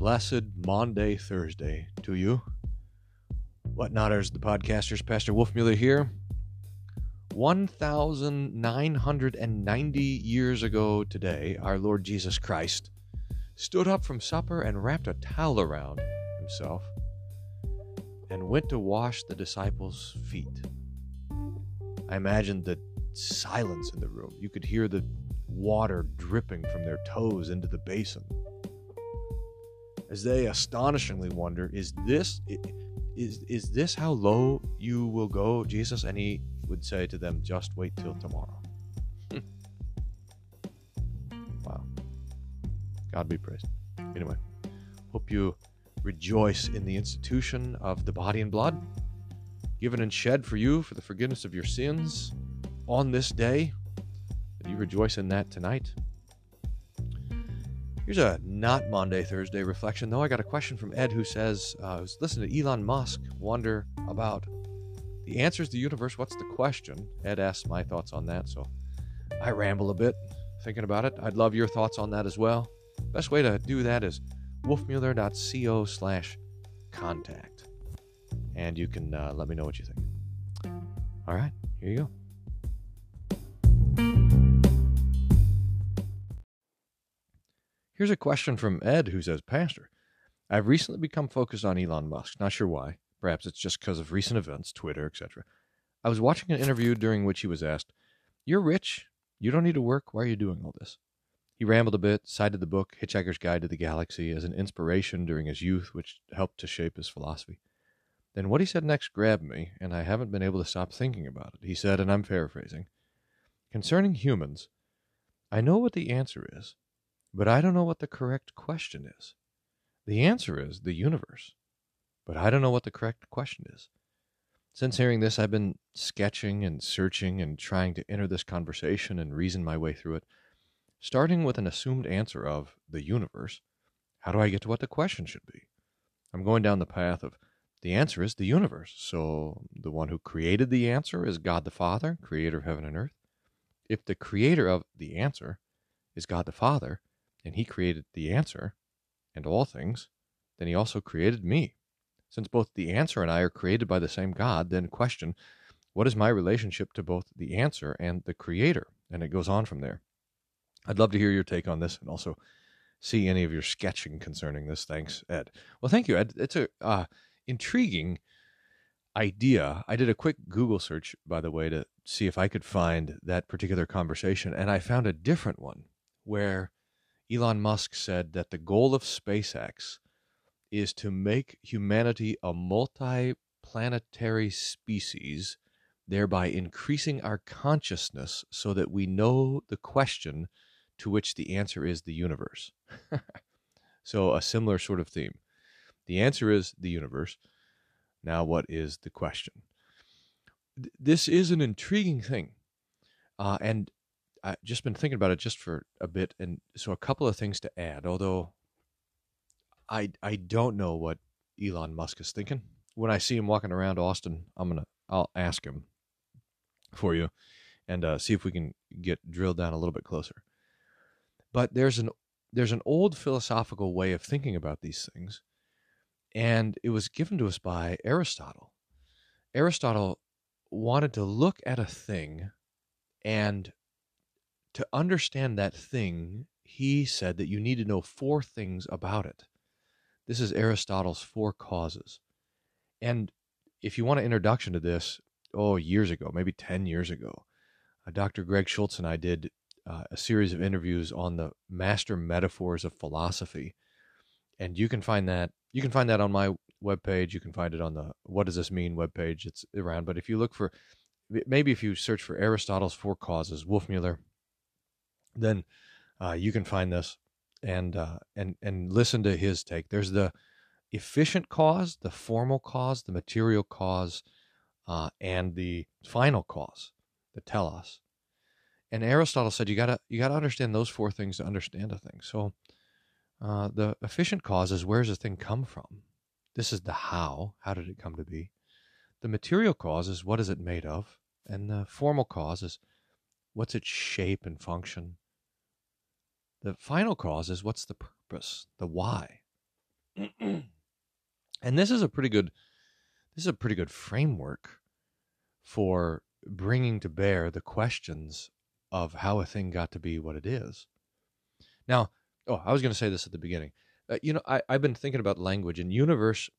blessed Maundy Thursday to you. What notters, the podcasters, Pastor Wolfmueller here. 1,990 years ago today, our Lord Jesus Christ stood up from supper and wrapped a towel around himself and went to wash the disciples' feet. I imagined the silence in the room. You could hear the water dripping from their toes into the basin. As they astonishingly wonder, is this is is this how low you will go, Jesus? And he would say to them, just wait till tomorrow. Hmm. wow. God be praised. Anyway, hope you rejoice in the institution of the body and blood given and shed for you for the forgiveness of your sins on this day. You rejoice in that tonight. Here's a not Maundy Thursday reflection, though. I got a question from Ed who says, uh, listening to Elon Musk wonder about the answers to the universe. What's the question? Ed asks my thoughts on that, so I ramble a bit thinking about it. I'd love your thoughts on that as well. Best way to do that is wolfmueller.co slash contact. And you can uh, let me know what you think. All right, here you go. Here's a question from Ed who says, Pastor, I've recently become focused on Elon Musk. Not sure why. Perhaps it's just because of recent events, Twitter, etc. I was watching an interview during which he was asked, You're rich. You don't need to work. Why are you doing all this? He rambled a bit, cited the book Hitchhiker's Guide to the Galaxy as an inspiration during his youth, which helped to shape his philosophy. Then what he said next grabbed me, and I haven't been able to stop thinking about it. He said, and I'm paraphrasing Concerning humans, I know what the answer is, but I don't know what the correct question is. The answer is the universe, but I don't know what the correct question is. Since hearing this, I've been sketching and searching and trying to enter this conversation and reason my way through it, starting with an assumed answer of the universe. How do I get to what the question should be? I'm going down the path of the answer is the universe. So the one who created the answer is God the Father, creator of heaven and earth. If the creator of the answer is God the Father, and he created the answer and all things, then he also created me. Since both the answer and I are created by the same God, then question, what is my relationship to both the answer and the creator? And it goes on from there. I'd love to hear your take on this and also see any of your sketching concerning this. Thanks, Ed. Well, thank you, Ed. It's a uh, intriguing idea. I did a quick Google search, by the way, to see if I could find that particular conversation, and I found a different one where Elon Musk said that the goal of SpaceX is to make humanity a multi-planetary species, thereby increasing our consciousness so that we know the question to which the answer is the universe. so, a similar sort of theme. The answer is the universe. Now, what is the question? This is an intriguing thing. Uh, and I've just been thinking about it just for a bit, and so a couple of things to add. Although I I don't know what Elon Musk is thinking. When I see him walking around Austin, I'm gonna I'll ask him for you, and uh, see if we can get drilled down a little bit closer. But there's an there's an old philosophical way of thinking about these things, and it was given to us by Aristotle. Aristotle wanted to look at a thing and to understand that thing, he said that you need to know four things about it. This is Aristotle's four causes. And if you want an introduction to this, oh, years ago, maybe 10 years ago, uh, Dr. Greg Schultz and I did uh, a series of interviews on the master metaphors of philosophy. And you can find that you can find that on my webpage. You can find it on the What Does This Mean webpage. It's around. But if you look for, maybe if you search for Aristotle's Four Causes, Wolfmueller, then uh, you can find this and uh, and and listen to his take. There's the efficient cause, the formal cause, the material cause, uh, and the final cause, the telos. And Aristotle said you gotta you gotta understand those four things to understand a thing. So uh, the efficient cause is where does the thing come from? This is the how. How did it come to be? The material cause is what is it made of, and the formal cause is what's its shape and function. The final cause is what's the purpose, the why. and this is a pretty good this is a pretty good framework for bringing to bear the questions of how a thing got to be what it is. Now, oh, I was going to say this at the beginning. Uh, you know, I, I've been thinking about language and universe.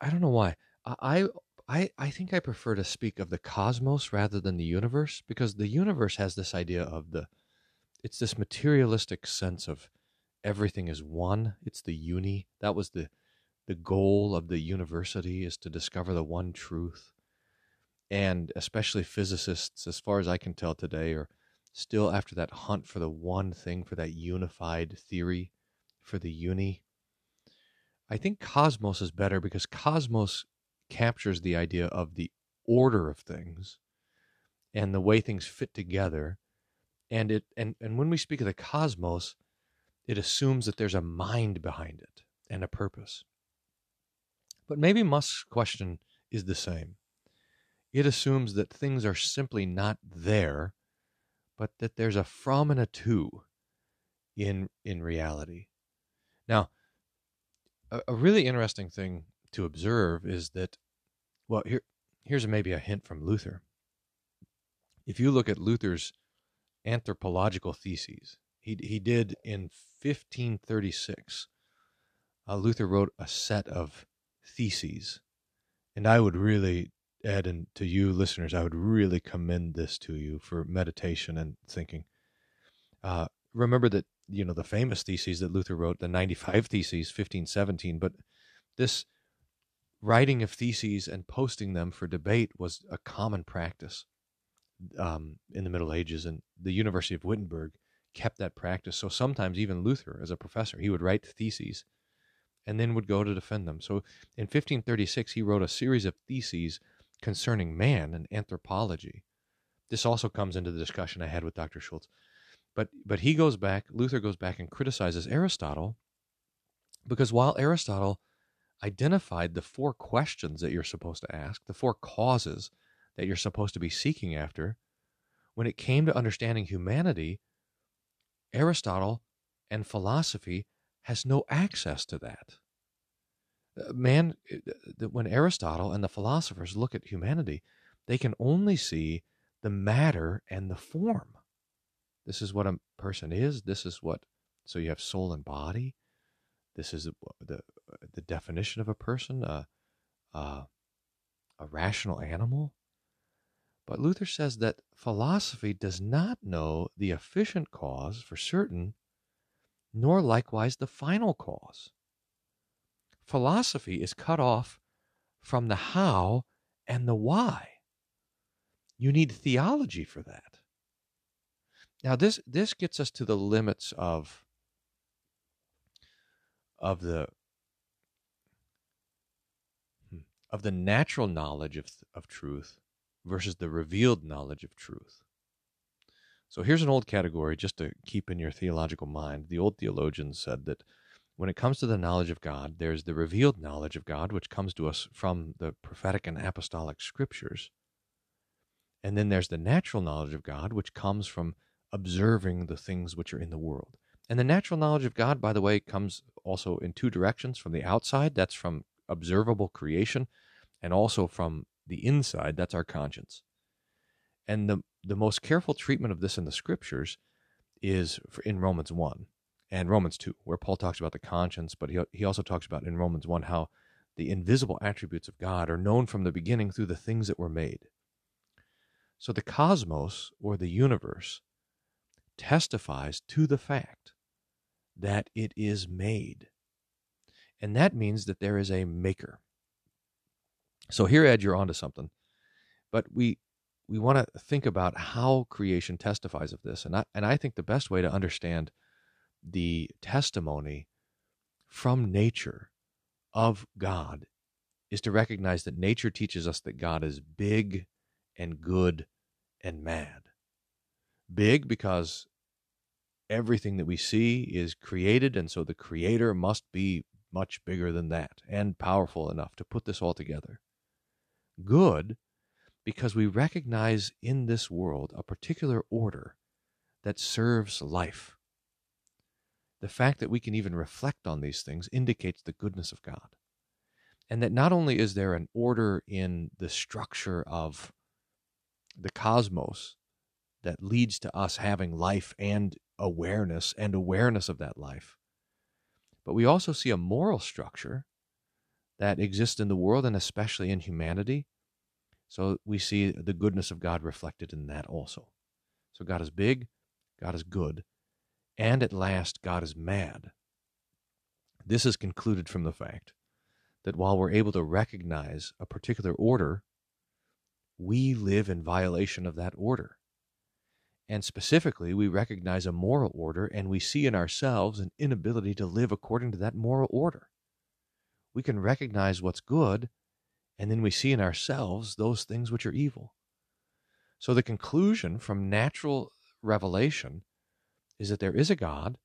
I don't know why. I, I, I think I prefer to speak of the cosmos rather than the universe because the universe has this idea of the, it's this materialistic sense of everything is one. It's the uni. That was the, the goal of the university is to discover the one truth. And especially physicists, as far as I can tell today, are still after that hunt for the one thing, for that unified theory, for the uni. I think cosmos is better because cosmos captures the idea of the order of things and the way things fit together. And it and, and when we speak of the cosmos, it assumes that there's a mind behind it and a purpose. But maybe Musk's question is the same. It assumes that things are simply not there, but that there's a from and a to in in reality. Now, a, a really interesting thing to observe is that, well, here here's maybe a hint from Luther. If you look at Luther's anthropological theses, he he did in 1536. Uh, Luther wrote a set of theses, and I would really Ed, and to you listeners, I would really commend this to you for meditation and thinking. Uh, remember that you know the famous theses that Luther wrote, the 95 theses, 1517, but this writing of theses and posting them for debate was a common practice um, in the Middle Ages, and the University of Wittenberg kept that practice. So sometimes even Luther, as a professor, he would write theses and then would go to defend them. So in 1536, he wrote a series of theses concerning man and anthropology. This also comes into the discussion I had with Dr. Schultz. But but he goes back, Luther goes back and criticizes Aristotle because while Aristotle identified the four questions that you're supposed to ask, the four causes that you're supposed to be seeking after, when it came to understanding humanity, Aristotle and philosophy has no access to that. Uh, man, uh, when Aristotle and the philosophers look at humanity, they can only see the matter and the form. This is what a person is. This is what, so you have soul and body. This is the, the definition of a person, a, a, a rational animal. But Luther says that philosophy does not know the efficient cause for certain, nor likewise the final cause philosophy is cut off from the how and the why. You need theology for that. Now this this gets us to the limits of of the hmm, of the natural knowledge of of truth versus the revealed knowledge of truth. So here's an old category just to keep in your theological mind. The old theologians said that when it comes to the knowledge of God, there's the revealed knowledge of God, which comes to us from the prophetic and apostolic scriptures. And then there's the natural knowledge of God, which comes from observing the things which are in the world. And the natural knowledge of God, by the way, comes also in two directions from the outside, that's from observable creation, and also from the inside, that's our conscience. And the, the most careful treatment of this in the scriptures is in Romans 1 and Romans 2, where Paul talks about the conscience, but he, he also talks about in Romans 1 how the invisible attributes of God are known from the beginning through the things that were made. So the cosmos, or the universe, testifies to the fact that it is made. And that means that there is a maker. So here, Ed, you're onto something. But we we want to think about how creation testifies of this. And I, and I think the best way to understand the testimony from nature of God is to recognize that nature teaches us that God is big and good and mad. Big because everything that we see is created, and so the Creator must be much bigger than that and powerful enough to put this all together. Good because we recognize in this world a particular order that serves life the fact that we can even reflect on these things indicates the goodness of God. And that not only is there an order in the structure of the cosmos that leads to us having life and awareness and awareness of that life, but we also see a moral structure that exist in the world and especially in humanity. So we see the goodness of God reflected in that also. So God is big, God is good, and at last God is mad. This is concluded from the fact that while we're able to recognize a particular order, we live in violation of that order. And specifically, we recognize a moral order and we see in ourselves an inability to live according to that moral order. We can recognize what's good, and then we see in ourselves those things which are evil. So the conclusion from natural revelation is that there is a God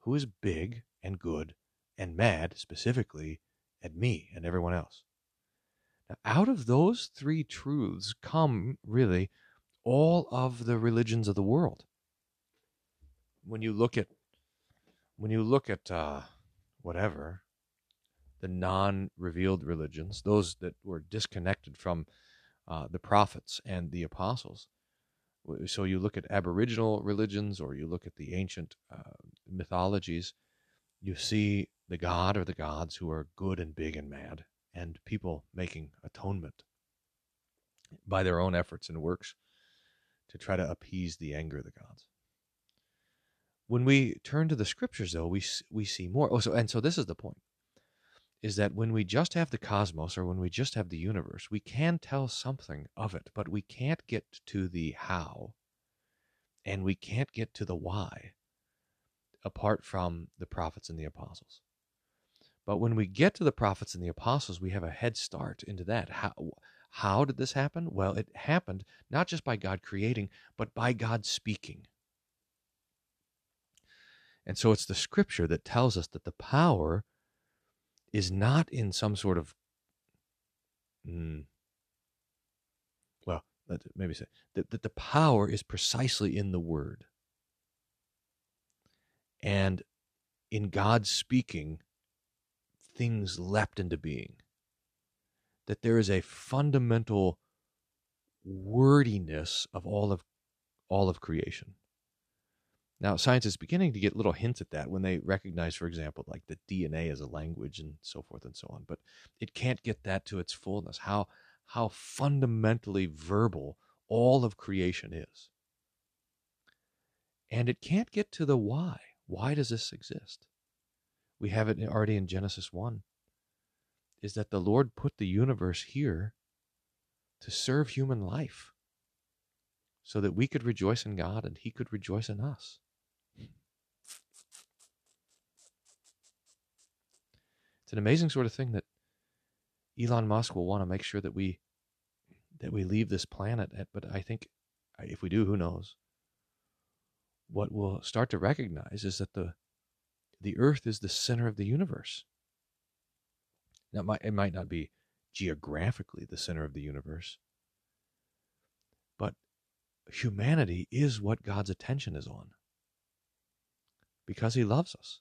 who is big and good and mad, specifically at me and everyone else. Now, out of those three truths come really all of the religions of the world. When you look at when you look at uh, whatever the non-revealed religions, those that were disconnected from uh, the prophets and the apostles. So you look at Aboriginal religions, or you look at the ancient uh, mythologies. You see the god or the gods who are good and big and mad, and people making atonement by their own efforts and works to try to appease the anger of the gods. When we turn to the scriptures, though, we we see more. Oh, so and so this is the point: is that when we just have the cosmos or when we just have the universe, we can tell something of it, but we can't get to the how, and we can't get to the why, apart from the prophets and the apostles. But when we get to the prophets and the apostles, we have a head start into that. How, how did this happen? Well, it happened not just by God creating, but by God speaking. And so it's the scripture that tells us that the power is not in some sort of, mm, well, maybe say that, that the power is precisely in the word. And in God speaking, things leapt into being. That there is a fundamental wordiness of all of all of creation. Now, science is beginning to get little hints at that when they recognize, for example, like the DNA as a language and so forth and so on. But it can't get that to its fullness. How how fundamentally verbal all of creation is. And it can't get to the why. Why does this exist? We have it already in Genesis 1 is that the Lord put the universe here to serve human life so that we could rejoice in God and He could rejoice in us. It's an amazing sort of thing that Elon Musk will want to make sure that we that we leave this planet but I think if we do, who knows? What we'll start to recognize is that the the earth is the center of the universe. Now, it might, it might not be geographically the center of the universe, but humanity is what God's attention is on because He loves us,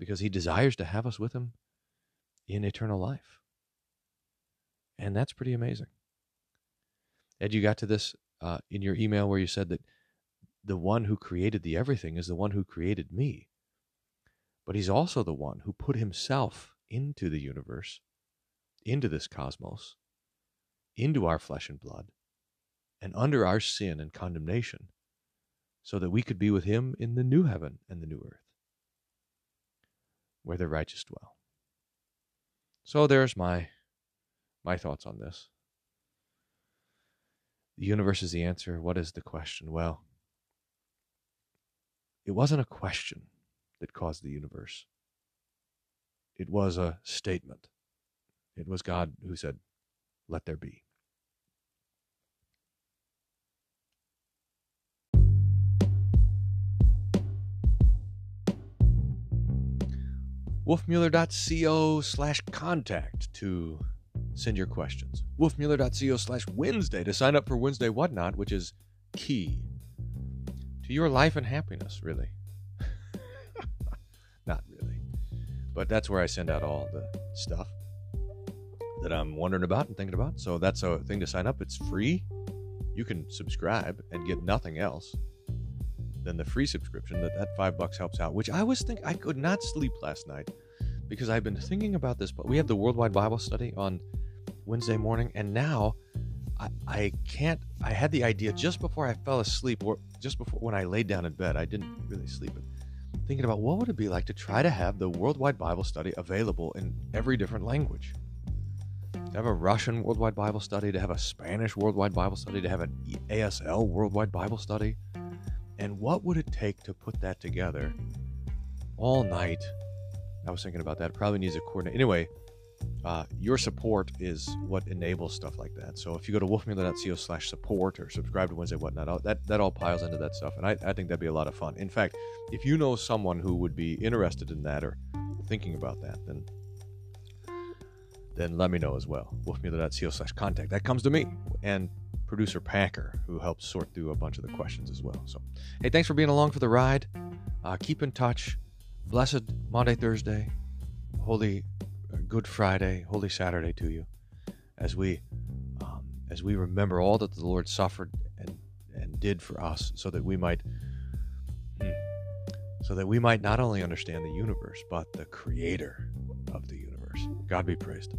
because He desires to have us with Him in eternal life. And that's pretty amazing. Ed, you got to this uh, in your email where you said that the one who created the everything is the one who created me. But he's also the one who put himself into the universe, into this cosmos, into our flesh and blood, and under our sin and condemnation, so that we could be with him in the new heaven and the new earth, where the righteous dwell. So there's my my thoughts on this. The universe is the answer. What is the question? Well, it wasn't a question that caused the universe, it was a statement. It was God who said, Let there be. wolfmueller.co slash contact to send your questions. wolfmueller.co slash Wednesday to sign up for Wednesday Whatnot, which is key to your life and happiness, really. Not really. But that's where I send out all the stuff that I'm wondering about and thinking about. So that's a thing to sign up. It's free. You can subscribe and get nothing else than the free subscription. That that five bucks helps out. Which I was thinking I could not sleep last night because I've been thinking about this. But we have the Worldwide Bible Study on Wednesday morning, and now I, I can't. I had the idea just before I fell asleep, or just before when I laid down in bed. I didn't really sleep. But thinking about what would it be like to try to have the Worldwide Bible Study available in every different language. To have a Russian Worldwide Bible Study, to have a Spanish Worldwide Bible Study, to have an ASL Worldwide Bible Study. And what would it take to put that together all night? I was thinking about that. It probably needs a coordinate. Anyway, uh, your support is what enables stuff like that. So if you go to wolfmueller.co slash support or subscribe to Wednesday Whatnot, that, that all piles into that stuff. And I, I think that'd be a lot of fun. In fact, if you know someone who would be interested in that or thinking about that, then then let me know as well. wolfmueller.co slash contact. That comes to me. And producer Packer, who helped sort through a bunch of the questions as well. So, hey, thanks for being along for the ride. Uh, keep in touch. Blessed Maundy, Thursday. Holy Good Friday, Holy Saturday to you, as we um, as we remember all that the Lord suffered and and did for us, so that we might hmm, so that we might not only understand the universe but the Creator of the universe. God be praised.